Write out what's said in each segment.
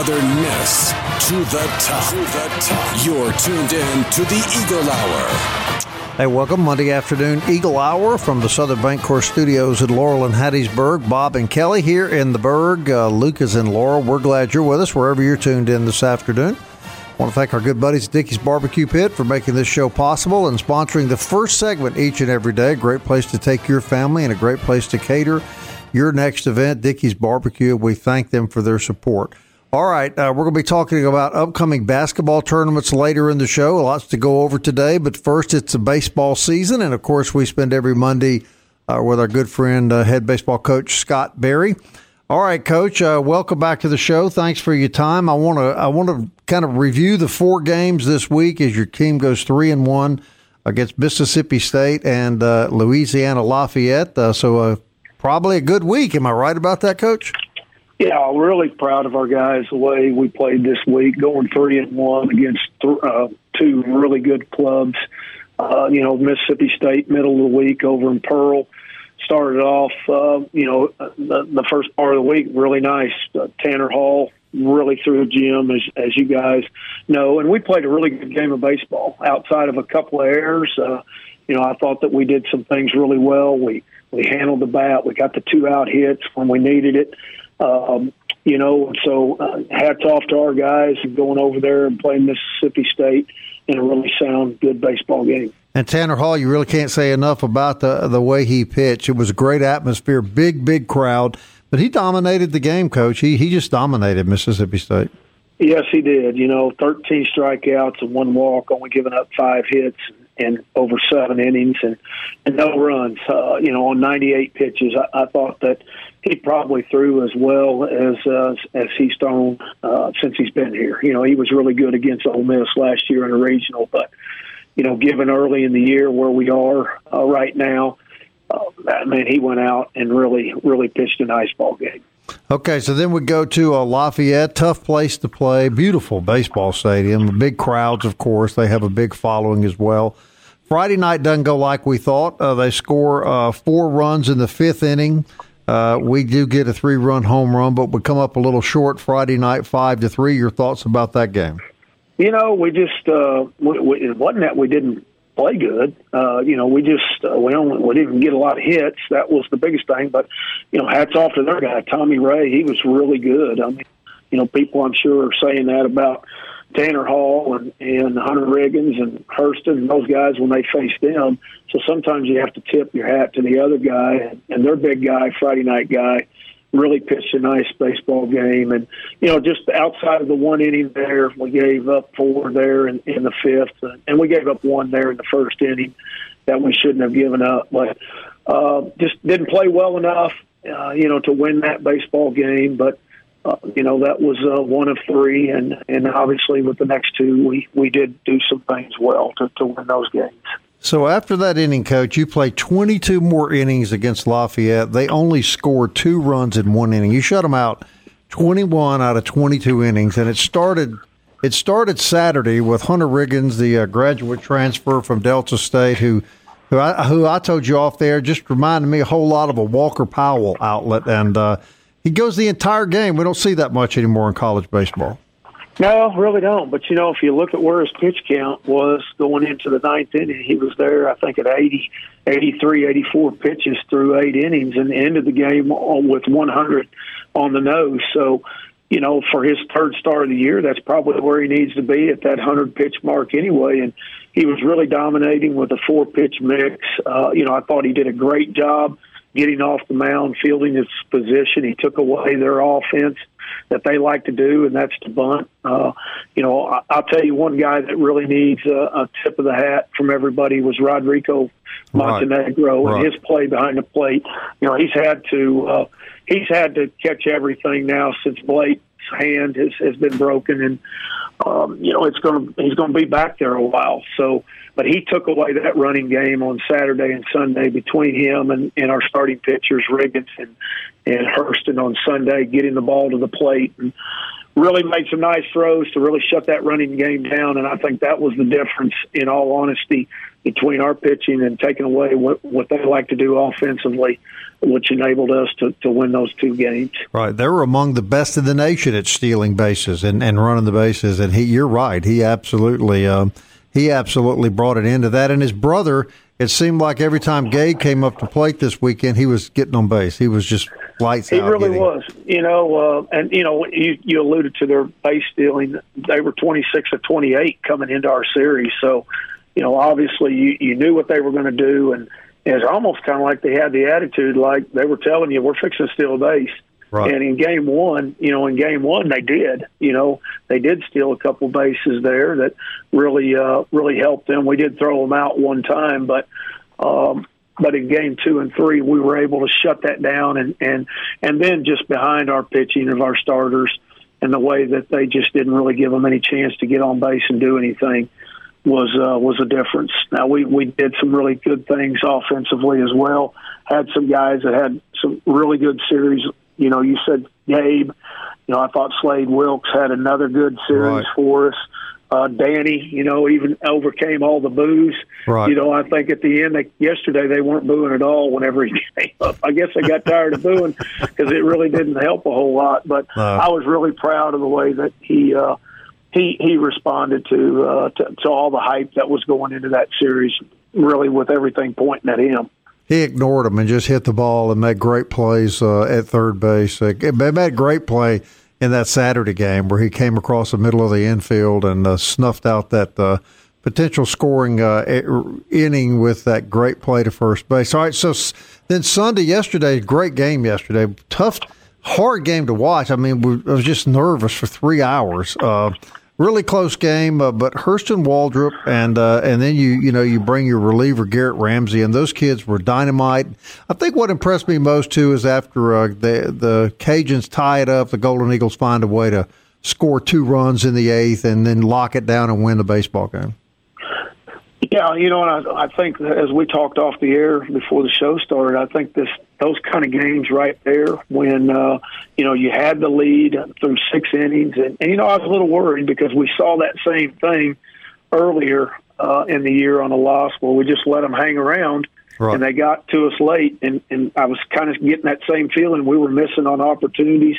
To the top. To the top. You're tuned in to the Eagle Hour. Hey, welcome Monday afternoon Eagle Hour from the Southern Bank Bancorp Studios in Laurel and Hattiesburg. Bob and Kelly here in the Berg. Uh, Luke is in Laurel. We're glad you're with us wherever you're tuned in this afternoon. I want to thank our good buddies at Dickey's Barbecue Pit for making this show possible and sponsoring the first segment each and every day. Great place to take your family and a great place to cater your next event, Dickey's Barbecue. We thank them for their support. All right, uh, we're going to be talking about upcoming basketball tournaments later in the show. Lots to go over today, but first it's a baseball season, and of course we spend every Monday uh, with our good friend, uh, head baseball coach Scott Berry. All right, Coach, uh, welcome back to the show. Thanks for your time. I want to I want to kind of review the four games this week as your team goes three and one against Mississippi State and uh, Louisiana Lafayette. Uh, so probably a good week. Am I right about that, Coach? Yeah, really proud of our guys the way we played this week, going three and one against th- uh, two really good clubs. Uh, you know, Mississippi State middle of the week over in Pearl started off. Uh, you know, the, the first part of the week really nice. Uh, Tanner Hall really threw a gym, as as you guys know, and we played a really good game of baseball outside of a couple of errors. Uh, you know, I thought that we did some things really well. We we handled the bat. We got the two out hits when we needed it. Um, you know, so uh, hats off to our guys going over there and playing Mississippi State in a really sound, good baseball game. And Tanner Hall, you really can't say enough about the the way he pitched. It was a great atmosphere, big, big crowd, but he dominated the game, Coach. He he just dominated Mississippi State. Yes, he did. You know, 13 strikeouts and one walk, only giving up five hits and over seven innings and, and no runs. Uh, you know, on 98 pitches, I, I thought that he probably threw as well as uh, as he's thrown uh, since he's been here. You know, he was really good against Ole Miss last year in a regional, but you know, given early in the year where we are uh, right now, uh, man, he went out and really, really pitched a nice ball game. Okay, so then we go to uh, Lafayette, tough place to play, beautiful baseball stadium, big crowds, of course. They have a big following as well. Friday night doesn't go like we thought. Uh, they score uh, four runs in the fifth inning. Uh, we do get a three-run home run, but we come up a little short Friday night, five to three. Your thoughts about that game? You know, we just uh, we, we, it wasn't that we didn't play good. Uh, you know, we just uh, we only we didn't get a lot of hits. That was the biggest thing. But you know, hats off to their guy, Tommy Ray. He was really good. I mean, you know, people I'm sure are saying that about Tanner Hall and, and Hunter Riggins and Hurston and those guys when they face them. So sometimes you have to tip your hat to the other guy and their big guy, Friday night guy, really pitched a nice baseball game. And, you know, just outside of the one inning there, we gave up four there in, in the fifth, and we gave up one there in the first inning that we shouldn't have given up. But uh, just didn't play well enough, uh, you know, to win that baseball game. But, uh, you know that was uh, one of three, and and obviously with the next two, we we did do some things well to to win those games. So after that inning, coach, you played 22 more innings against Lafayette. They only scored two runs in one inning. You shut them out 21 out of 22 innings, and it started. It started Saturday with Hunter Riggins, the uh, graduate transfer from Delta State, who who I, who I told you off there just reminded me a whole lot of a Walker Powell outlet, and uh, he goes the entire game. We don't see that much anymore in college baseball. No, really don't. But you know, if you look at where his pitch count was going into the ninth inning, he was there. I think at 80, 83, 84 pitches through eight innings, and ended the game with 100 on the nose. So, you know, for his third start of the year, that's probably where he needs to be at that 100 pitch mark anyway. And he was really dominating with a four pitch mix. Uh, you know, I thought he did a great job getting off the mound, fielding his position. He took away their offense that they like to do, and that's to bunt. Uh, you know, I, I'll tell you one guy that really needs a, a tip of the hat from everybody was Rodrigo Montenegro Right. and his play behind the plate. You know, he's had to uh, he's had to catch everything now since Blake's hand has, has been broken, and um, you know it's going to he's going to be back there a while. So, but he took away that running game on Saturday and Sunday between him and, and our starting pitchers Riggins and and Hurston on Sunday, getting the ball to the plate and really made some nice throws to really shut that running game down. And I think that was the difference, in all honesty, between our pitching and taking away what, what they like to do offensively, which enabled us to, to win those two games. Right, they were among the best in the nation at stealing bases and, and running the bases. And he, you're right, he absolutely, um, he absolutely brought it into that. And his brother, it seemed like every time Gabe came up to plate this weekend, he was getting on base. He was just lights He out. really getting- was, you know, uh, and you know, you, you alluded to their base stealing. They were 26 of 28 coming into our series, so you know, obviously, you, you knew what they were going to do, and it's almost kind of like they had the attitude like they were telling you, "We're fixing to steal a base." Right. And in game one, you know, in game one they did. You know, they did steal a couple bases there that really, uh, really helped them. We did throw them out one time, but um, but in game two and three, we were able to shut that down, and and and then just behind our pitching of our starters and the way that they just didn't really give them any chance to get on base and do anything was uh, was a difference. Now we we did some really good things offensively as well. Had some guys that had some really good series. You know, you said Gabe. You know, I thought Slade Wilks had another good series Right. for us. Uh, Danny, you know, even overcame all the boos. Right. You know, I think at the end, they, yesterday they weren't booing at all whenever he came up. I guess they got tired of booing because it really didn't help a whole lot. But No. I was really proud of the way that he uh, he he responded to, uh, to to all the hype that was going into that series. Really, with everything pointing at him. He ignored him and just hit the ball and made great plays uh, at third base. Uh, He made great play in that Saturday game where he came across the middle of the infield and uh, snuffed out that uh, potential scoring uh, inning with that great play to first base. All right, so then Sunday, yesterday, great game yesterday. Tough, hard game to watch. I mean, I was just nervous for three hours. Really close game, uh, but Hurston Waldrop and uh, and then you you know you bring your reliever Garrett Ramsey, and those kids were dynamite. I think what impressed me most too is after uh, the the Cajuns tie it up, the Golden Eagles find a way to score two runs in the eighth and then lock it down and win the baseball game. Yeah, you know, and I, I think as we talked off the air before the show started, I think this those kind of games right there when uh, you know you had the lead through six innings, and, and you know I was a little worried because we saw that same thing earlier uh, in the year on a loss where we just let them hang around. Right. And they got to us late, and, and I was kind of getting that same feeling. We were missing on opportunities.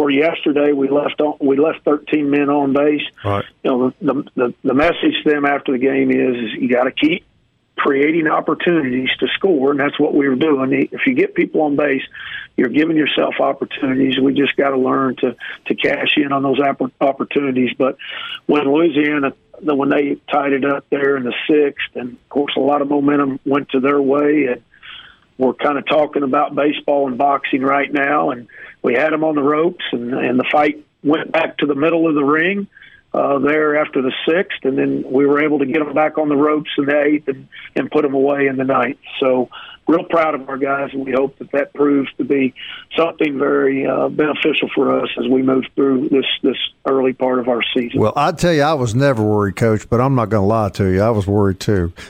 Where yesterday we left on, we left 13 men on base Right. you know the the the message to them after the game is, is you got to keep creating opportunities to score, and that's what we were doing. If you get people on base, you're giving yourself opportunities. We just got to learn to to cash in on those opportunities. But when Louisiana, the- when they tied it up there in the sixth, and of course a lot of momentum went to their way, and we're kind of talking about baseball and boxing right now, and we had them on the ropes, and, and the fight went back to the middle of the ring uh, there after the sixth, and then we were able to get them back on the ropes in the eighth and, and put them away in the ninth. So, real proud of our guys, and we hope that that proves to be something very uh, beneficial for us as we move through this this early part of our season. Well, I'd tell you, I was never worried, Coach, but I'm not going to lie to you. I was worried too.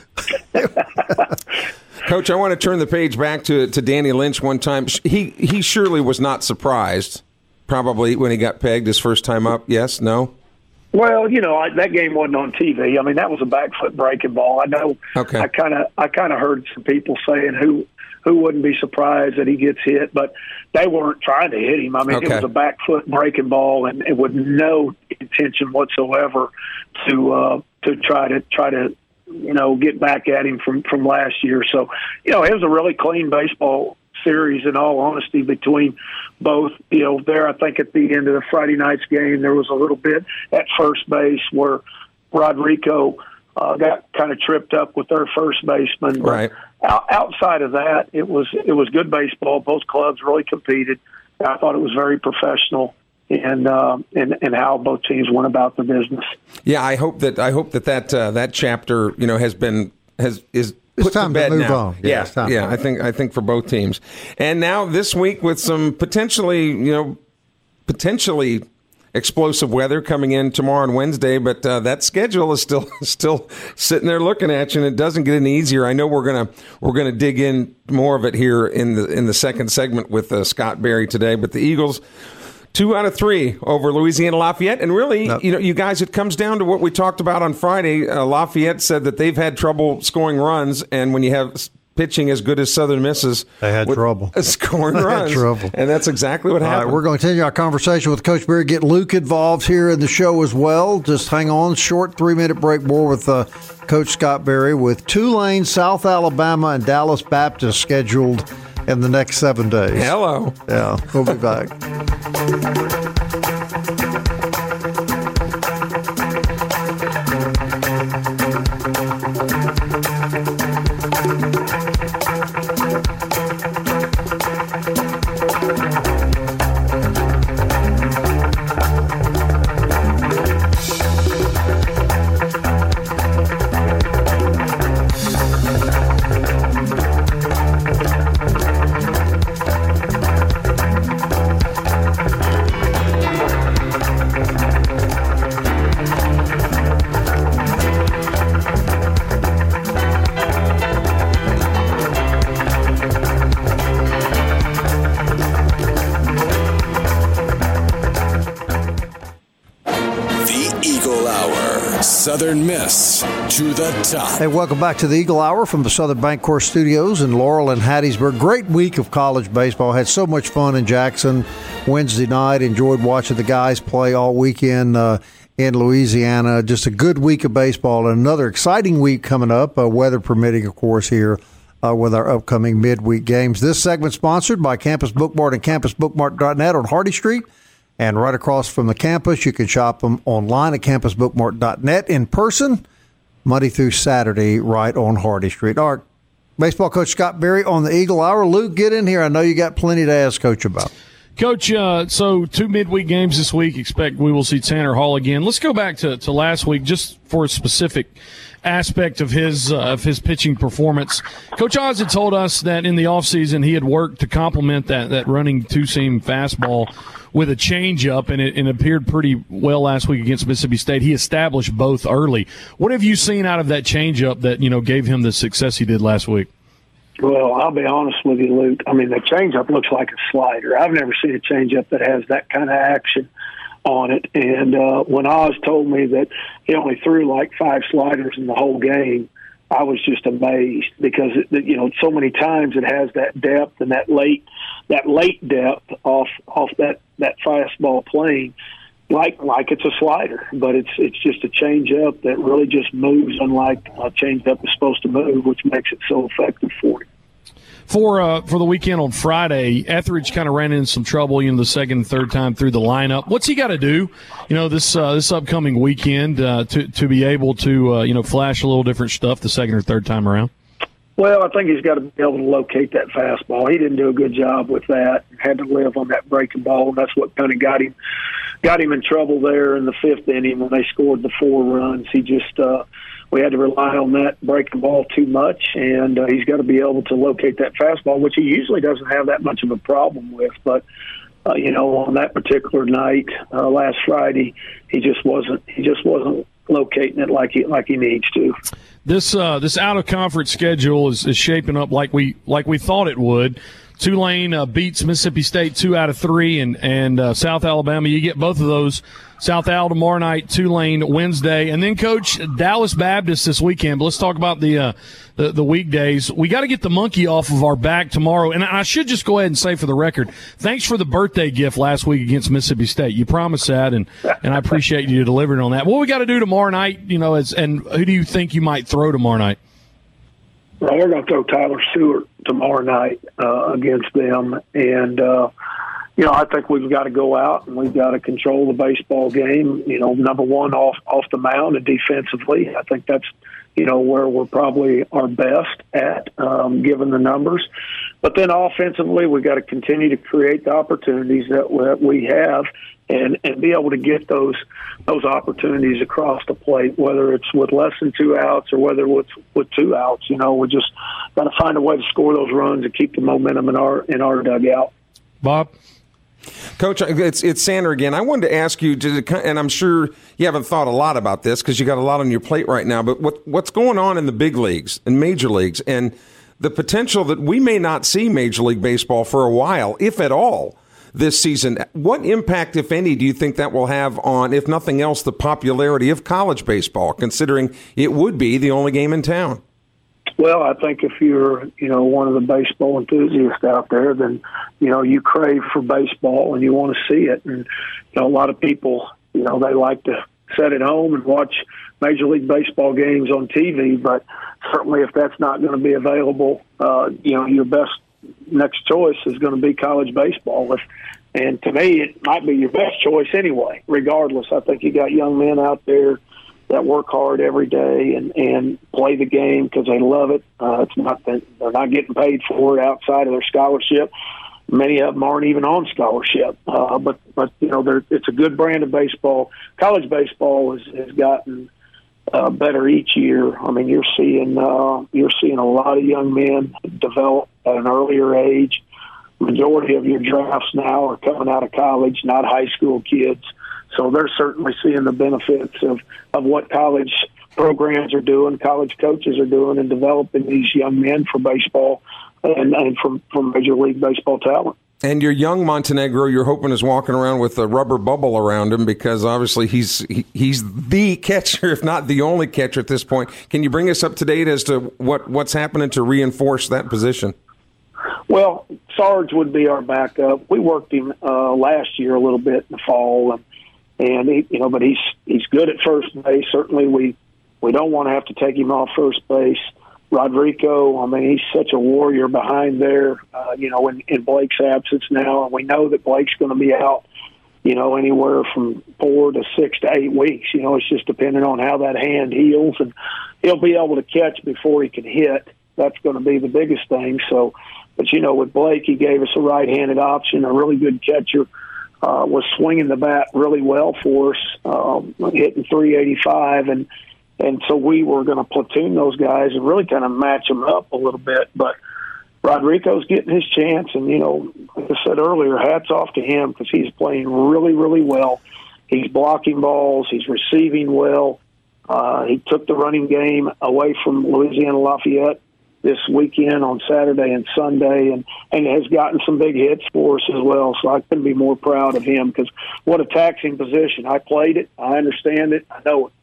Coach, I want to turn the page back to, to Danny Lynch one time. He he surely was not surprised, probably when he got pegged his first time up. Yes, no. Well, you know I, that game wasn't on TV. I mean, that was a back foot breaking ball. I know. Okay. I kind of I kind of heard some people saying who who wouldn't be surprised that he gets hit, but they weren't trying to hit him. I mean, Okay. it was a back foot breaking ball, and, and with no intention whatsoever to uh, to try to try to you know get back at him from from last year. So you know, it was a really clean baseball series in all honesty between both you know there i think at the end of the friday night's game there was a little bit at first base where rodrigo uh, got kind of tripped up with their first baseman Right. outside of that, it was it was good baseball. Both clubs really competed. I thought it was very professional and uh, and and how both teams went about the business. Yeah, I hope that I hope that that uh, that chapter you know has been has is it's put time to bed to move now. on. Yeah, Yeah, it's yeah. I think I think for both teams. And now this week with some potentially you know potentially explosive weather coming in tomorrow and Wednesday, but uh, that schedule is still still sitting there looking at you, and it doesn't get any easier. I know we're gonna we're gonna dig in more of it here in the in the second segment with uh, Scott Berry today, but the Eagles. Two out of three over Louisiana Lafayette, and really, you know, you guys, it comes down to what we talked about on Friday. Uh, Lafayette said that they've had trouble scoring runs, and when you have pitching as good as Southern Misses, They had trouble. scoring They had runs, trouble. and that's exactly what All right, happened. we're going to continue our conversation with Coach Berry. Get Luke involved here in the show as well. Just hang on. Short three minute break more with uh, Coach Scott Berry with Tulane, South Alabama, and Dallas Baptist scheduled in the next seven days. Hello. Yeah, we'll be back. Southern Miss to the top. Hey, welcome back to the Eagle Hour from the Southern Bancorp Studios in Laurel and Hattiesburg. Great week of college baseball. Had so much fun in Jackson Wednesday night. Enjoyed watching the guys play all weekend uh, in Louisiana. Just a good week of baseball and another exciting week coming up, uh, weather permitting, of course, here. Uh, with our upcoming midweek games. This segment sponsored by Campus Bookmart and CampusBookmart.net on Hardy Street. And right across from the campus, you can shop them online at CampusBookmart.net in person. Monday through Saturday, right on Hardy Street. Right, baseball coach Scott Berry on the Eagle Hour. Luke, get in here. I know you got plenty to ask Coach about. Coach, uh, so two midweek games this week. Expect we will see Tanner Hall again. Let's go back to, to last week just for a specific aspect of his uh, of his pitching performance. Coach Oz had told us that in the offseason he had worked to complement that, that running two seam fastball with a changeup, and it, and it appeared pretty well last week against Mississippi State. He established both early. What have you seen out of that changeup that you know gave him the success he did last week? Well, I'll be honest with you, Luke. I mean, the changeup looks like a slider. I've never seen a changeup that has that kind of action on it. And uh, when Oz told me that he only threw like five sliders in the whole game, I was just amazed because it, you know so many times it has that depth and that late that late depth off off that that fastball plane like like it's a slider, but it's it's just a change up that really just moves unlike a change up is supposed to move, which makes it so effective for you. For uh, for the weekend on Friday, Ethridge kind of ran into some trouble, you know, the second third time through the lineup. What's he got to do, you know, this uh, this upcoming weekend uh, to to be able to uh, you know flash a little different stuff the second or third time around? Well, I think he's got to be able to locate that fastball. He didn't do a good job with that. Had to live on that breaking ball, and that's what kind of got him got him in trouble there in the fifth inning when they scored the four runs. He just uh, we had to rely on that breaking ball too much, and uh, he's got to be able to locate that fastball, which he usually doesn't have that much of a problem with. But uh, you know, on that particular night uh, last Friday, he just wasn't he just wasn't locating it like he like he needs to. This uh, this out of conference schedule is, is shaping up like we like we thought it would. Tulane uh, beats Mississippi State two out of three, and and uh, South Alabama. You get both of those. South Al tomorrow night, Tulane Wednesday, and then Coach Dallas Baptist this weekend. But let's talk about the uh, the, the weekdays. We got to get the monkey off of our back tomorrow. And I should just go ahead and say for the record, thanks for the birthday gift last week against Mississippi State. You promised that, and and I appreciate you delivering on that. What we got to do tomorrow night, you know, is and who do you think you might throw tomorrow night? Well, we're going to throw Tyler Stewart tomorrow night uh, against them, and uh, you know I think we've got to go out and we've got to control the baseball game. You know, number one off off the mound and defensively. I think that's you know, where we're probably our best at, um, given the numbers. But then offensively, we've got to continue to create the opportunities that we have and, and be able to get those those opportunities across the plate, whether it's with less than two outs or whether it's with two outs. You know, we just got to find a way to score those runs and keep the momentum in our in our dugout. Bob. Coach, uh, it's it's Sander again. I wanted to ask you, and I'm sure you haven't thought a lot about this because you got a lot on your plate right now. But what what's going on in the big leagues and major leagues, and the potential that we may not see Major League Baseball for a while, if at all, this season. What impact, if any, do you think that will have on, if nothing else, the popularity of college baseball, considering it would be the only game in town? Well, I think if you're, you know, one of the baseball enthusiasts out there, then, you know, you crave for baseball and you want to see it. And, you know, a lot of people, you know, they like to sit at home and watch Major League Baseball games on TV. But certainly, if that's not going to be available, uh, you know, your best next choice is going to be college baseball. If, and to me, it might be your best choice anyway. Regardless, I think you got young men out there that work hard every day and and play the game because they love it. Uh, it's not that they're not getting paid for it outside of their scholarship. Many of them aren't even on scholarship, uh, but but you know it's a good brand of baseball. College baseball has, has gotten uh, better each year. I mean, you're seeing uh, you're seeing a lot of young men develop at an earlier age. Majority of your drafts now are coming out of college, not high school kids. So they're certainly seeing the benefits of, of what college programs are doing, college coaches are doing, and developing these young men for baseball and, and from, from Major League Baseball talent. And your young Montenegro, you're hoping is walking around with a rubber bubble around him because obviously he's he, he's the catcher, if not the only catcher at this point. Can you bring us up to date as to what what's happening to reinforce that position? Well, Sarge would be our backup. We worked him uh, last year a little bit in the fall, and and he, you know, but he's he's good at first base. Certainly, we we don't want to have to take him off first base. Rodrigo, I mean, he's such a warrior behind there. Uh, you know, in, in Blake's absence now, and we know that Blake's going to be out. You know, anywhere from four to six to eight weeks. You know, it's just depending on how that hand heals, and he'll be able to catch before he can hit. That's going to be the biggest thing. So, but you know, with Blake, he gave us a right-handed option, a really good catcher uh, was swinging the bat really well for us, um, hitting 385, and and so we were going to platoon those guys and really kind of match them up a little bit. But Rodrigo's getting his chance, and you know, like I said earlier, hats off to him because he's playing really, really well. He's blocking balls, he's receiving well. Uh, he took the running game away from Louisiana Lafayette this weekend on Saturday and Sunday, and and has gotten some big hits for us as well. So I couldn't be more proud of him because what a taxing position. I played it, I understand it, I know it.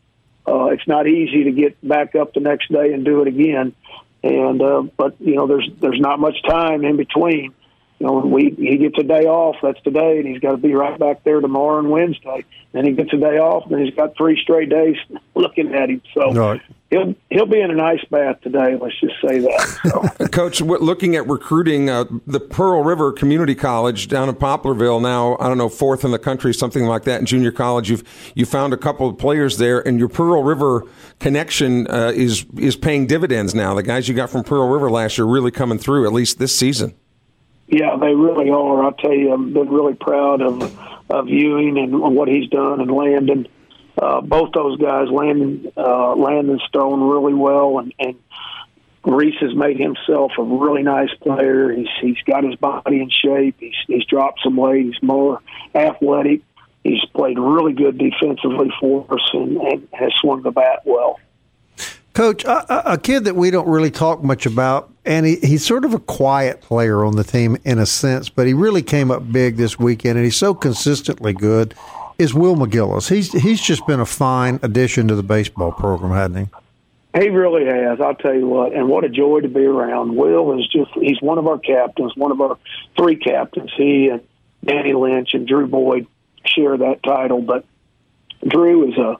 Uh, it's not easy to get back up the next day and do it again, and uh, but you know there's there's not much time in between. You know, we he gets a day off. That's today, and he's got to be right back there tomorrow and Wednesday. Then he gets a day off, and he's got three straight days looking at him. So right he'll he'll be in an ice bath today. Let's just say that. So. Coach, looking at recruiting, uh, the Pearl River Community College down in Poplarville now, I don't know, fourth in the country, something like that. In junior college, you've you found a couple of players there, and your Pearl River connection uh, is is paying dividends now. The guys you got from Pearl River last year really coming through, at least this season. Yeah, they really are. I'll tell you, I've been really proud of of Ewing and what he's done and Landon uh, both those guys, Landon, uh, Landon Stone, really well, and, and Reese has made himself a really nice player. He's he's got his body in shape. He's he's dropped some weight. He's more athletic. He's played really good defensively for us and, and has swung the bat well. Coach, a, a, kid that we don't really talk much about, and he, he's sort of a quiet player on the team in a sense, but he really came up big this weekend, and he's so consistently good is Will McGillis. He's he's just been a fine addition to the baseball program, hasn't he? He really has. I'll tell you what, and what a joy to be around. Will is just he's one of our captains, one of our three captains. He and Danny Lynch and Drew Boyd share that title, but Drew is a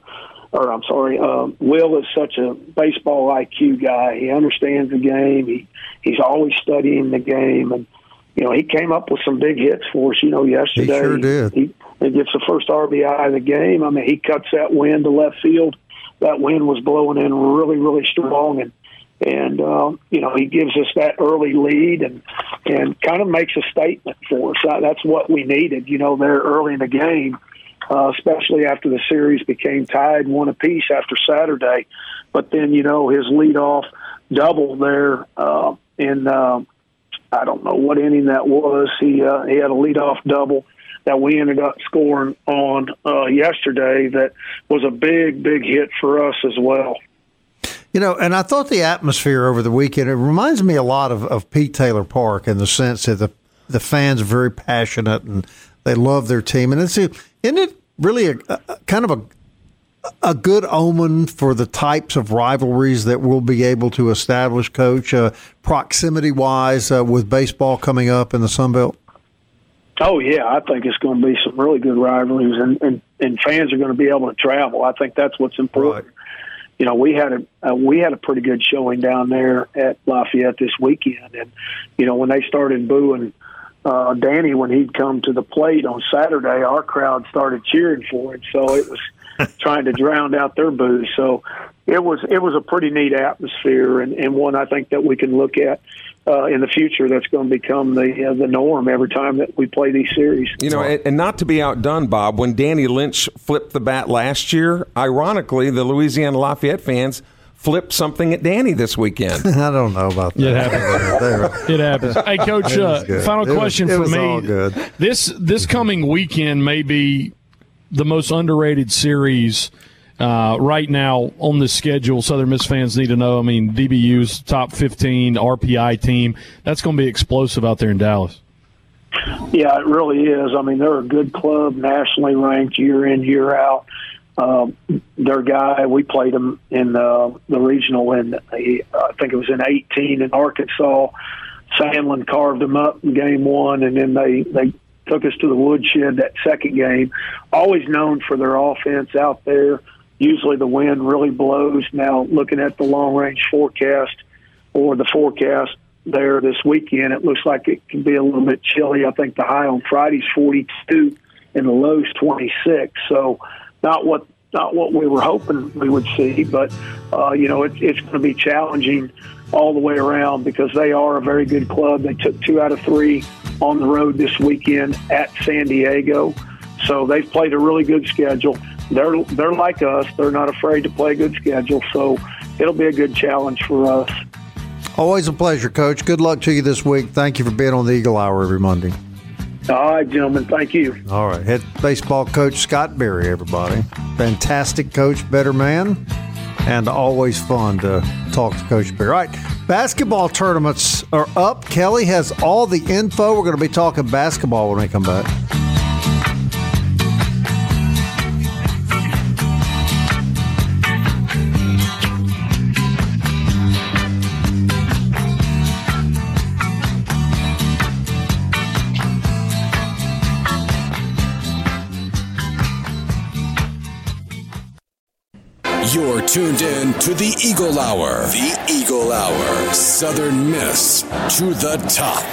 or I'm sorry, uh, Will is such a baseball IQ guy. He understands the game. He he's always studying the game, and you know he came up with some big hits for us. You know, yesterday he sure did. He, he gets the first RBI of the game. I mean, he cuts that wind to left field that wind was blowing in really, really strong, and and uh, you know he gives us that early lead and and kind of makes a statement for us. That's what we needed, you know, there early in the game, uh, especially after the series became tied one apiece after Saturday. But then you know his leadoff double there uh, in uh, I don't know what inning that was. He uh, he had a leadoff double that we ended up scoring on uh, yesterday that was a big, big hit for us as well. You know, and I thought the atmosphere over the weekend, it reminds me a lot of, of Pete Taylor Park in the sense that the, the fans are very passionate and they love their team. And it's, isn't it really a, a kind of a, a good omen for the types of rivalries that we'll be able to establish, Coach, uh, proximity wise, uh, with baseball coming up in the Sun Belt? Oh yeah, I think it's going to be some really good rivalries, and and, and fans are going to be able to travel. I think that's what's important. Right. You know, we had a uh, we had a pretty good showing down there at Lafayette this weekend, and you know when they started booing uh, Danny when he'd come to the plate on Saturday, our crowd started cheering for him. So it was trying to drown out their boos. So it was it was a pretty neat atmosphere, and, and one I think that we can look at uh, in the future that's going to become the uh, the norm every time that we play these series. You know, and, and, not to be outdone, Bob, when Danny Lynch flipped the bat last year, ironically, the Louisiana Lafayette fans flipped something at Danny this weekend. I don't know about that. It happens. it happens. Hey, Coach, uh, final question was, for me. This this coming weekend may be the most underrated series uh, right now on the schedule, Southern Miss fans need to know. I mean, DBU's top 15 RPI team. That's going to be explosive out there in Dallas. Yeah, it really is. I mean, they're a good club, nationally ranked year in, year out. Um, their guy, we played them in uh, the regional in, I think it was in 18 in Arkansas. Sandlin carved them up in game one, and then they, they took us to the woodshed that second game. Always known for their offense out there usually the wind really blows. Now, looking at the long range forecast or the forecast there this weekend, it looks like it can be a little bit chilly. I think the high on Friday's 42 and the low's 26. So, not what not what we were hoping we would see, but uh, you know it, it's going to be challenging all the way around because they are a very good club. They took two out of three on the road this weekend at San Diego, so they've played a really good schedule they're they're like us. They're not afraid to play a good schedule, so it'll be a good challenge for us. Always a pleasure, Coach. Good luck to you this week. Thank you for being on the Eagle Hour every Monday. All right, gentlemen. Thank you. All right. Head baseball coach Scott Berry, everybody. Fantastic coach, better man, and always fun to talk to Coach Berry. All right. Basketball tournaments are up. Kelly has all the info. We're going to be talking basketball when we come back. You're tuned in to the Eagle Hour. The Eagle Hour. Southern Miss to the top.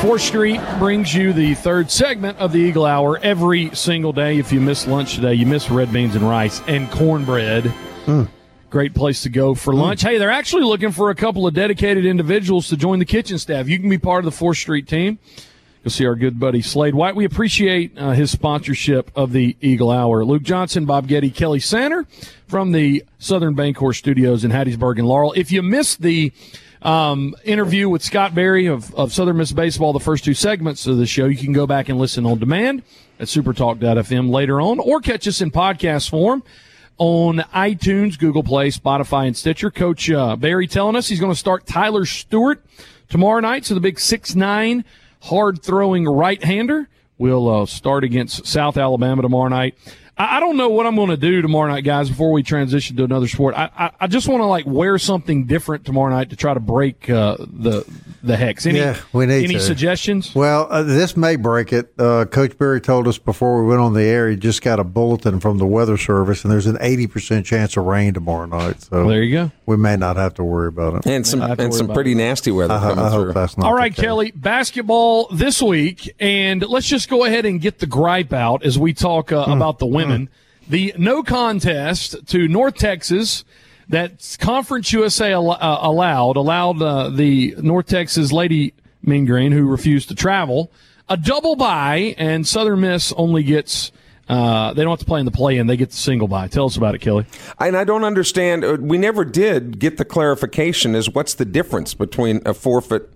4th Street brings you the third segment of the Eagle Hour every single day. If you miss lunch today, you miss red beans and rice and cornbread. Mm. Great place to go for lunch. Mm. Hey, they're actually looking for a couple of dedicated individuals to join the kitchen staff. You can be part of the 4th Street team. You'll see our good buddy Slade White. We appreciate uh, his sponsorship of the Eagle Hour. Luke Johnson, Bob Getty, Kelly Sander from the Southern Bancorp Studios in Hattiesburg and Laurel. If you missed the um, interview with Scott Berry of, of Southern Miss Baseball, the first two segments of the show, you can go back and listen on demand at supertalk.fm later on or catch us in podcast form on iTunes, Google Play, Spotify, and Stitcher. Coach uh, Berry telling us he's going to start Tyler Stewart tomorrow night. So the big six nine hard throwing right hander will uh, start against South Alabama tomorrow night. I, I don't know what I'm going to do tomorrow night, guys. Before we transition to another sport, I, I, I just want to like wear something different tomorrow night to try to break uh, the the hex. Any, yeah, we need any to. suggestions? Well, uh, this may break it. Uh, Coach Berry told us before we went on the air he just got a bulletin from the weather service, and there's an 80% chance of rain tomorrow night. So well, there you go. We may not have to worry about it. And some and some pretty it. nasty weather I, coming I through. that's not All right, Kelly, basketball this week, and let's just go ahead and get the gripe out as we talk uh, mm. about the women. The no contest to North Texas that Conference USA al- uh, allowed allowed uh, the North Texas Lady Mean Green who refused to travel a double bye, and Southern Miss only gets. Uh, they don't have to play in the play-in; they get the single bye. Tell us about it, Kelly. And I don't understand. uh, We never did get the clarification is what's the difference between a forfeit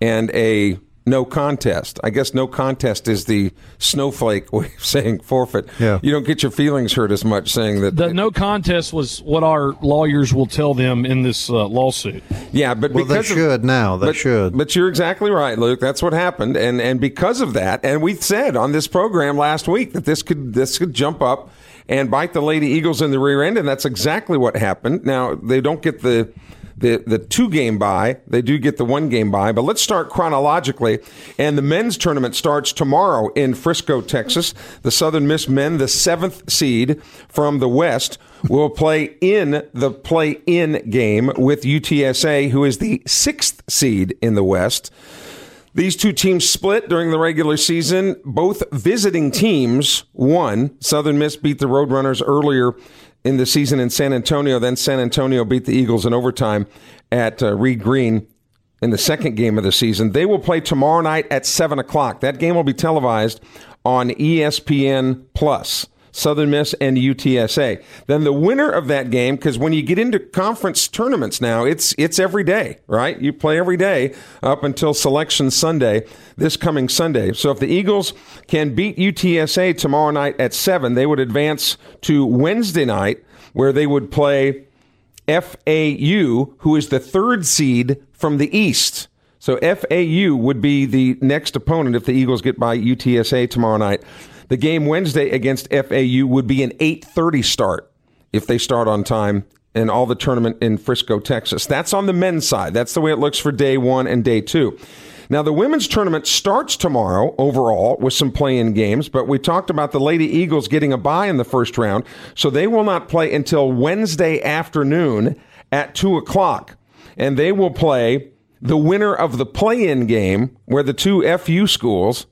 and a no contest. I guess no contest is the snowflake way of saying forfeit. Yeah. You don't get your feelings hurt as much saying that. The no contest was what our lawyers will tell them in this uh, lawsuit. yeah, but Well, they because of- should now. They but, should. But you're exactly right, Luke. That's what happened, and and because of that, and we said on this program last week that this could this could jump up and bite the Lady Eagles in the rear end, and that's exactly what happened. Now they don't get the. The, the two game bye, they do get the one game bye, but let's start chronologically. And the men's tournament starts tomorrow in Frisco, Texas. The Southern Miss men, the seventh seed from the West, will play in the play in game with UTSA, who is the sixth seed in the West. These two teams split during the regular season. Both visiting teams won. Southern Miss beat the Roadrunners earlier in the season in San Antonio. Then San Antonio beat the Eagles in overtime at uh, Reed Green in the second game of the season. They will play tomorrow night at 7 o'clock. That game will be televised on ESPN Plus. Southern Miss and UTSA. Then the winner of that game, because when you get into conference tournaments now, it's it's every day, right? You play every day up until Selection Sunday, this coming Sunday. So if the Eagles can beat UTSA tomorrow night at seven, they would advance to Wednesday night, where they would play FAU, who is the third seed from the East. So FAU would be the next opponent if the Eagles get by UTSA tomorrow night. The game Wednesday against FAU would be an 8:30 start if they start on time and all the tournament in Frisco, Texas. That's on the men's side. That's the way it looks for day 1 and day 2. Now, the women's tournament starts tomorrow overall with some play in games, but we talked about the Lady Eagles getting a bye in the first round, so they will not play until Wednesday afternoon at 2 o'clock. And they will play the winner of the play in game, where the two FU schools,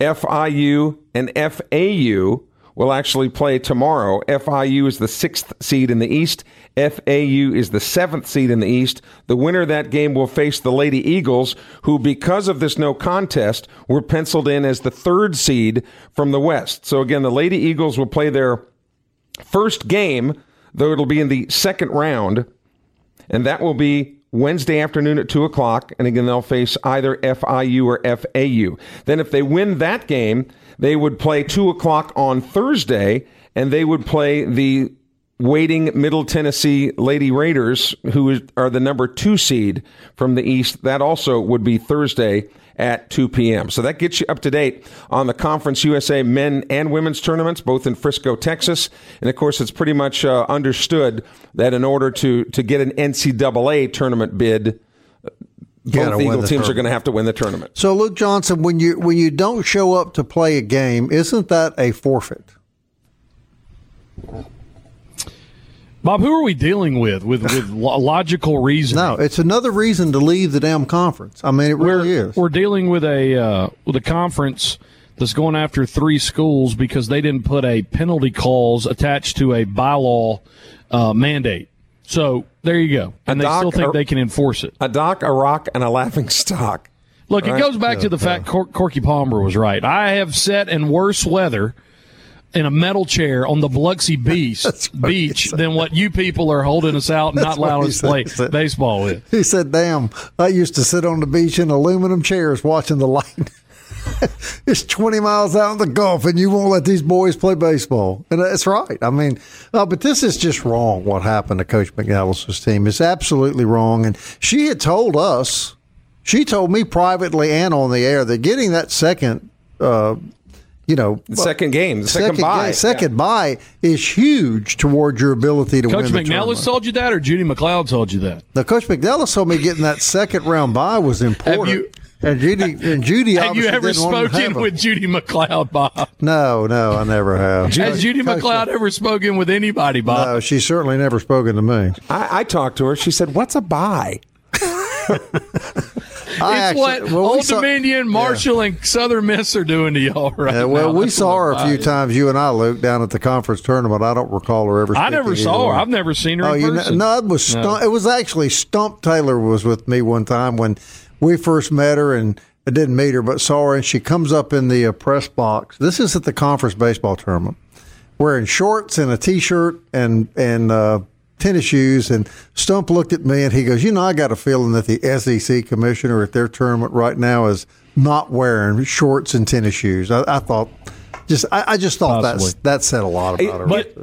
FIU and FAU, will actually play tomorrow. FIU is the sixth seed in the East. FAU is the seventh seed in the East. The winner of that game will face the Lady Eagles, who, because of this no contest, were penciled in as the third seed from the West. So again, the Lady Eagles will play their first game, though it'll be in the second round, and that will be Wednesday afternoon at 2 o'clock. And again, they'll face either FIU or FAU. Then, if they win that game, they would play 2 o'clock on Thursday, and they would play the waiting Middle Tennessee Lady Raiders, who are the number two seed from the East. That also would be Thursday at 2 p.m. So that gets you up to date on the Conference USA men and women's tournaments, both in Frisco, Texas. And of course, it's pretty much uh, understood that in order to, to get an NCAA tournament bid, Gotta both Eagle the teams are going to have to win the tournament. So, Luke Johnson, when you when you don't show up to play a game, isn't that a forfeit? Bob, who are we dealing with with with logical reasoning? No, it's another reason to leave the damn conference. I mean, it we're really is. we're dealing with a uh, with a conference that's going after three schools because they didn't put a penalty clause attached to a bylaw uh, mandate. So there you go, and A they doc still think or- they can enforce it. A dock, a rock, and a laughing stock. Look, Right. it goes back to the fact Cor- Corky Palmer was right. I have sat in worse weather in a metal chair on the Biloxi Beach, beach than what you people are holding us out and not allowing us to play said. baseball with. He said, "Damn, I used to sit on the beach in aluminum chairs watching the light. it's 20 miles out in the Gulf, and you won't let these boys play baseball." And that's right. I mean, uh, but this is just wrong. What happened to Coach McAllister's team is absolutely wrong. And she had told us, she told me privately and on the air that getting that second, uh, you know, The second game, the second, second bye. game- second bye is huge towards your ability to Coach win the McNelis tournament. told you that, or Judy MacLeod told you that? Now, Coach McNelis told me getting that second round buy was important. you- and Judy and Judy Have you ever didn't want him to spoken have him. with Judy MacLeod, Bob? No, no, I never have. Has Judy Coach- MacLeod ever spoken with anybody, Bob? No, she's certainly never spoken to me. I, I talked to her. She said, "What's a bye?" it's actually, what well, Old saw, Dominion, Marshall, yeah. and Southern Miss are doing to y'all right yeah, well, now. we That's saw her a few times, you and I, Luke, down at the conference tournament. I don't recall her ever. I never saw her. I've never seen her. Oh, you know, no, it was Stump, no. it was actually Stump Taylor was with me one time when we first met her, and I didn't meet her, but saw her, and she comes up in the uh, press box. This is at the conference baseball tournament, wearing shorts and a t-shirt and and. Uh, tennis shoes. And Stump looked at me and he goes, You know, I got a feeling that the SEC commissioner at their tournament right now is not wearing shorts and tennis shoes. I, I thought, just I, I just thought that that said a lot about her. But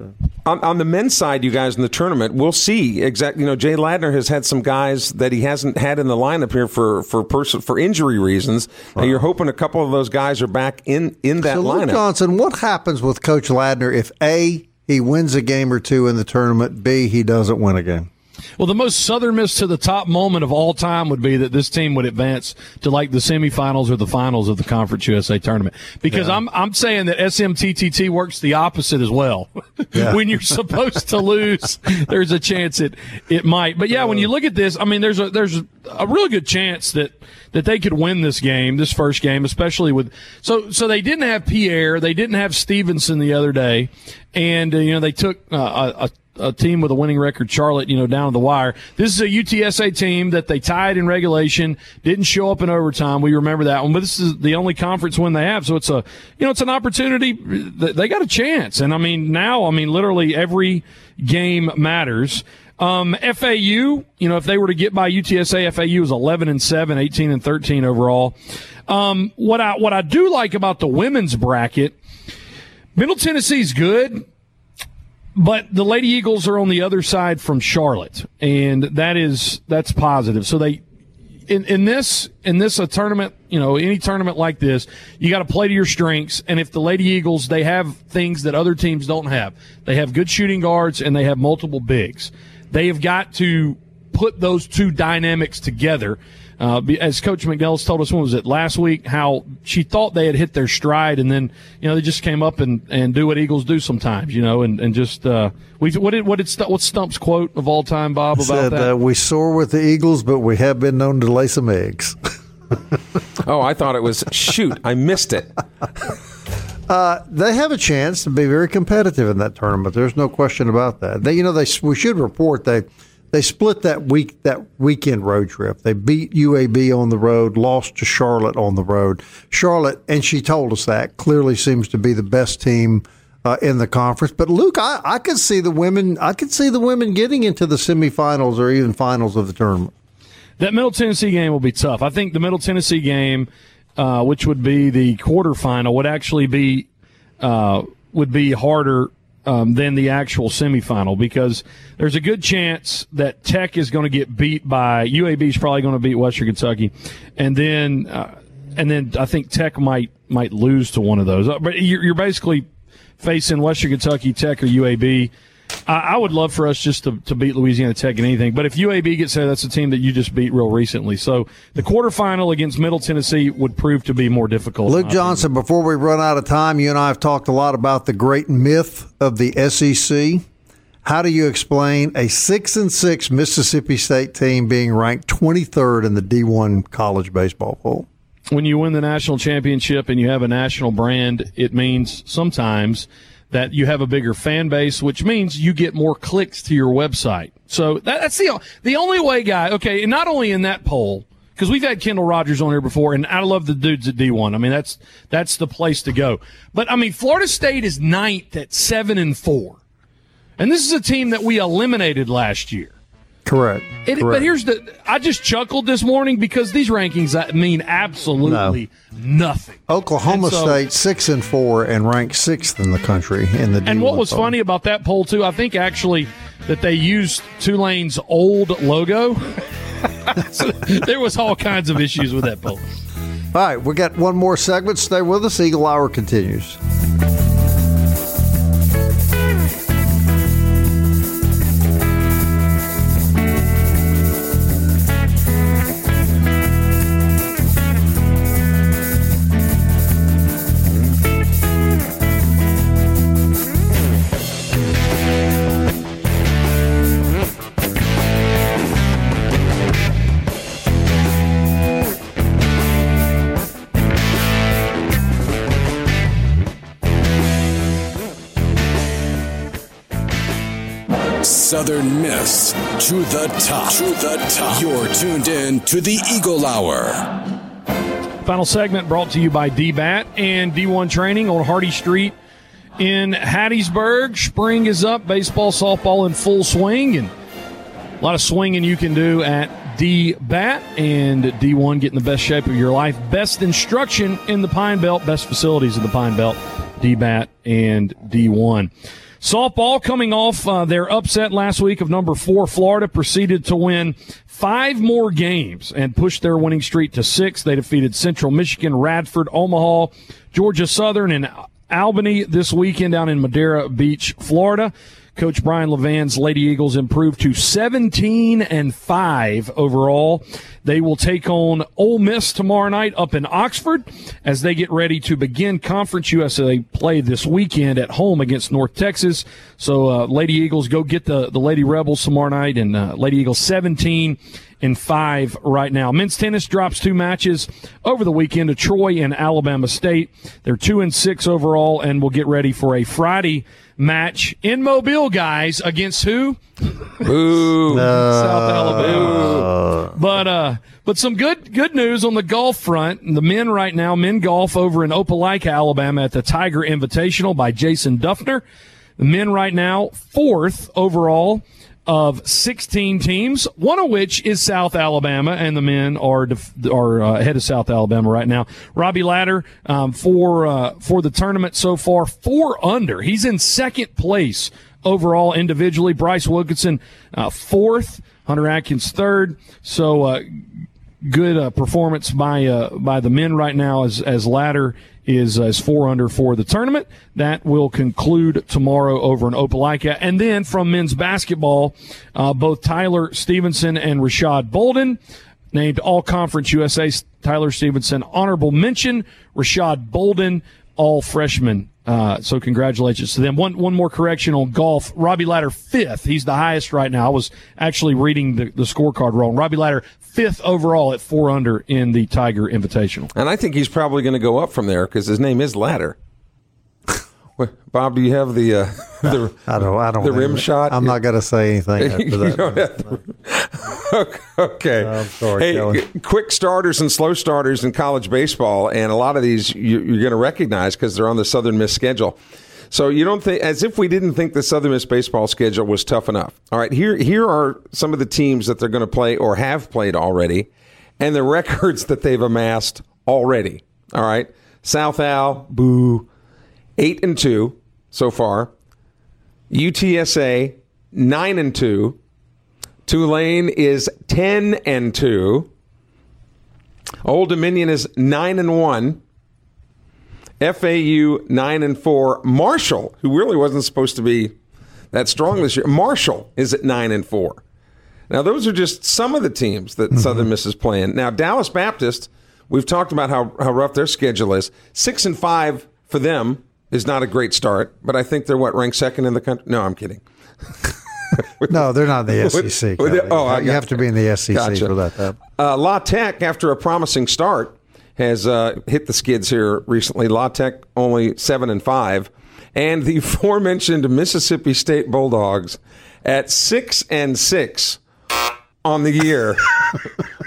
on, on, the men's side, you guys in the tournament, we'll see exactly. You know, Jay Ladner has had some guys that he hasn't had in the lineup here for for person for injury reasons. Right. you're hoping a couple of those guys are back in in that so lineup. Luke Johnson, what happens with Coach Ladner if a he wins a game or two in the tournament. B, he doesn't win a game. Well, the most Southern Miss to the top moment of all time would be that this team would advance to like the semifinals or the finals of the Conference USA tournament. Because yeah. I'm I'm saying that SMTTT works the opposite as well. Yeah. when you're supposed to lose, there's a chance it it might. But yeah, when you look at this, I mean, there's a there's a really good chance that that they could win this game, this first game, especially with so so they didn't have Pierre, they didn't have Stevenson the other day, and uh, you know they took uh, a, a team with a winning record, Charlotte, you know, down to the wire. This is a UTSA team that they tied in regulation, didn't show up in overtime. We remember that one, but this is the only conference win they have. So it's a, you know, it's an opportunity. They got a chance. And I mean, now, I mean, literally every game matters. Um, FAU, you know, if they were to get by UTSA, FAU is 11 and 7, 18 and 13 overall. Um, what I, what I do like about the women's bracket, Middle Tennessee's good, but the Lady Eagles are on the other side from Charlotte, and that is, that's positive. So they, in, in this in this a tournament, you know, any tournament like this, you got to play to your strengths. And if the Lady Eagles, they have things that other teams don't have. They have good shooting guards and they have multiple bigs. They have got to put those two dynamics together. Uh, as Coach McNelis told us, when was it last week? How she thought they had hit their stride, and then you know they just came up and, and do what Eagles do sometimes, you know, and and just uh, we what did what did what's Stump's quote of all time, Bob, about Said, that? Uh, we soar with the Eagles, but we have been known to lay some eggs. oh, I thought it was shoot, I missed it. Uh, they have a chance to be very competitive in that tournament. There's no question about that. They, you know, they we should report they they split that week that weekend road trip. They beat UAB on the road, lost to Charlotte on the road. Charlotte, and she told us that clearly seems to be the best team uh, in the conference. But Luke, I, I could see the women. I could see the women getting into the semifinals or even finals of the tournament. That Middle Tennessee game will be tough. I think the Middle Tennessee game uh, which would be the quarterfinal, would actually be uh, would be harder um, than the actual semifinal because there's a good chance that Tech is going to get beat by UAB is probably going to beat Western Kentucky, and then uh, and then I think Tech might might lose to one of those. Uh, but you're, you're basically facing Western Kentucky, Tech, or UAB I, I would love for us just to, to beat Louisiana Tech in anything. But if UAB gets there, that's a team that you just beat real recently. So the quarterfinal against Middle Tennessee would prove to be more difficult. Luke Johnson, opinion. before we run out of time, you and I have talked a lot about the great myth of the SEC. How do you explain a six and six Mississippi State team being ranked 23rd in the D1 college baseball poll? When you win the national championship and you have a national brand, it means sometimes – that you have a bigger fan base, which means you get more clicks to your website. So that, that's the the only way, guy. Okay, and not only in that poll because we've had Kendall Rogers on here before, and I love the dudes at D1. I mean, that's that's the place to go. But I mean, Florida State is ninth at seven and four, and this is a team that we eliminated last year. Correct. It, Correct. But here's the I just chuckled this morning because these rankings uh, mean absolutely no. nothing. Oklahoma so, State six and four and ranked sixth in the country in the. D1 and what was poll. funny about that poll too, I think actually that they used Tulane's old logo. so there was all kinds of issues with that poll. All right, we got one more segment. Stay with us. Eagle Hour continues. Southern Miss to the top. To the top. You're tuned in to the Eagle Hour. Final segment brought to you by DBAT and D1 Training on Hardy Street in Hattiesburg. Spring is up, baseball, softball in full swing, and a lot of swinging you can do at DBAT and D1 getting the best shape of your life. Best instruction in the Pine Belt, best facilities in the Pine Belt, DBAT and D1. Softball coming off uh, their upset last week of number four, Florida proceeded to win five more games and push their winning streak to six. They defeated Central Michigan, Radford, Omaha, Georgia Southern, and Albany this weekend down in Madeira Beach, Florida. Coach Brian Levin's Lady Eagles improved to 17 and 5 overall. They will take on Ole Miss tomorrow night up in Oxford as they get ready to begin Conference USA play this weekend at home against North Texas. So, uh, Lady Eagles go get the, the Lady Rebels tomorrow night and uh, Lady Eagles 17 and 5 right now. Men's tennis drops two matches over the weekend to Troy and Alabama State. They're 2 and 6 overall and will get ready for a Friday match in Mobile, guys, against who? Ooh. South Alabama. But uh, but some good good news on the golf front. The men right now, men golf over in Opelika, Alabama, at the Tiger Invitational by Jason Dufner. The men right now fourth overall of 16 teams, one of which is South Alabama, and the men are def- are uh, ahead of South Alabama right now. Robbie Ladder um, for uh, for the tournament so far, four under. He's in second place overall individually. Bryce Wilkinson uh, fourth, Hunter Atkins third. So uh, good uh, performance by uh, by the men right now as as Ladder is as four under for the tournament. That will conclude tomorrow over in Opelika. And then from men's basketball, uh, both Tyler Stevenson and Rashad Bolden named All Conference USA. Tyler Stevenson, honorable mention. Rashad Bolden, all freshman. Uh, so congratulations to them. One one more correction on golf. Robbie Ladder fifth. He's the highest right now. I was actually reading the, the scorecard wrong. Robbie Ladder fifth overall at four under in the Tiger Invitational. And I think he's probably going to go up from there because his name is Ladder. Bob, do you have the uh, the I don't. I don't. the rim shot? I'm not going to say anything after that. don't have the- okay. I'm sorry, Hey, Kelly. quick starters and slow starters in college baseball, and a lot of these you, you're going to recognize because they're on the Southern Miss schedule. So you don't think, as if we didn't think the Southern Miss baseball schedule was tough enough. All right, here here are some of the teams that they're going to play or have played already, and the records that they've amassed already. All right, South Al, boo, eight and two so far. UTSA nine and two. Tulane is ten and two. Old Dominion is nine and one. FAU nine and four. Marshall, who really wasn't supposed to be that strong this year, Marshall is at nine and four. Now those are just some of the teams that mm-hmm. Southern Miss is playing. Now Dallas Baptist, we've talked about how, how rough their schedule is. Six and five for them is not a great start, but I think they're what ranked second in the country. No, I'm kidding. No, they're not in the SEC. with the- oh, you have to be in the SEC Gotcha. for that. to happen. Uh, La Tech, after a promising start, has uh, hit the skids here recently. La Tech only seven and five, and the aforementioned Mississippi State Bulldogs at six and six on the year.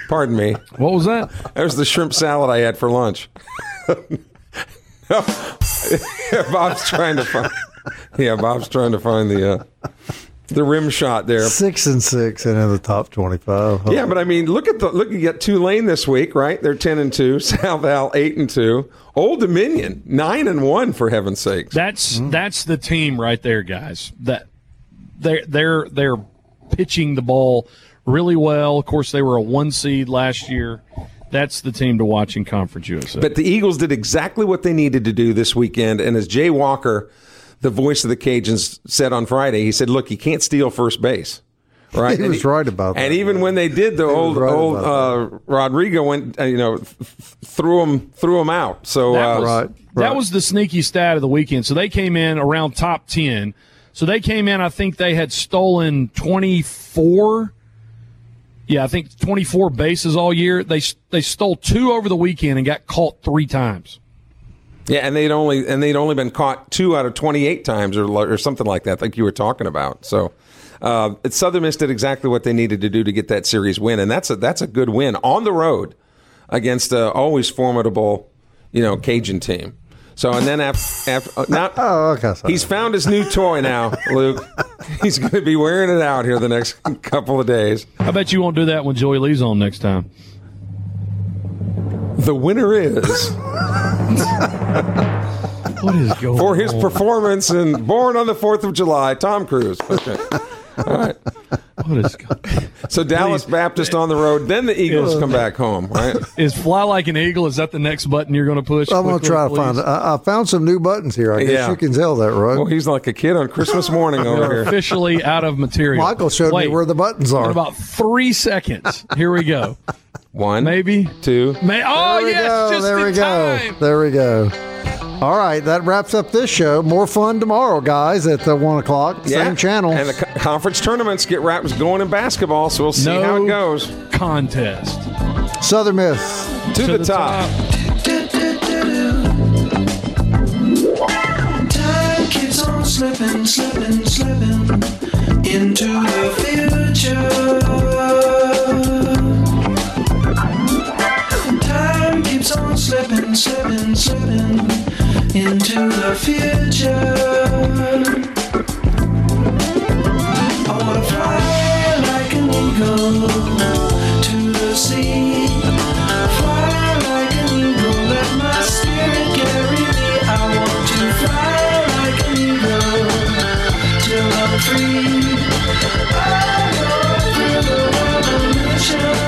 Pardon me. What was that? That was the shrimp salad I had for lunch. No. yeah, Bob's trying to find. Yeah, Bob's trying to find the uh, the rim shot there. Six and six and in the top twenty-five. Yeah, but I mean, look at the look. You got Tulane this week, right? They're ten and two. South Al eight and two. Old Dominion nine and one for heaven's sakes. That's that's the team right there, guys. That they're they're they're pitching the ball really well. Of course, they were a one seed last year. That's the team to watch in Conference USA. But the Eagles did exactly what they needed to do this weekend. And as Jay Walker, the voice of the Cajuns, said on Friday, he said, "Look, you can't steal first base." Right, He And was right about that, And even when they did, the old right old uh, Rodrigo went, uh, you know, th- th- threw him threw him out. So That uh, was, Right, that was the sneaky stat of the weekend. So they came in around top 10. So they came in, I think they had stolen 24. Yeah, I think 24 bases all year. They they stole two over the weekend and got caught three times. Yeah, and they'd only and they'd only been caught two out of twenty eight times or or something like that, like you were talking about. So, uh, Southern Miss did exactly what they needed to do to get that series win, and that's a that's a good win on the road against a always formidable, you know, Cajun team. So and then after, after uh, now, Oh, okay. sorry. he's found his new toy now, Luke. He's going to be wearing it out here the next couple of days. I bet you won't do that when Joey Lee's on next time. The winner is What is going for his on? performance in Born on the Fourth of July, Tom Cruise. Okay. What is going So Dallas Baptist on the road, then the Eagles come back home, right? Is fly like an eagle? Is that the next button you're going to push? I'm going to try to please? find it. I, I found some new buttons here. I guess Yeah. you can tell that, right? Well, he's like a kid on Christmas morning over We're here. officially out of material. Michael showed Wait, me where the buttons are. In about three seconds. Here we go. One, Maybe. two. May- oh there we yes, go. just there in we go. time. There we go. All right, that wraps up this show. More fun tomorrow, guys, at the one o'clock. Same channel. And the co- conference tournaments get wrapped going in basketball, so we'll see No how it goes. contest. Southern Miss. To, the, top. Time keeps on slipping, slipping, slipping into the future. Time keeps on slipping, slipping, slipping into the future. I wanna fly like an eagle to the sea. Fly like an eagle, let my spirit carry me. I want to fly like an eagle till I'm free. I go through the world on a mission.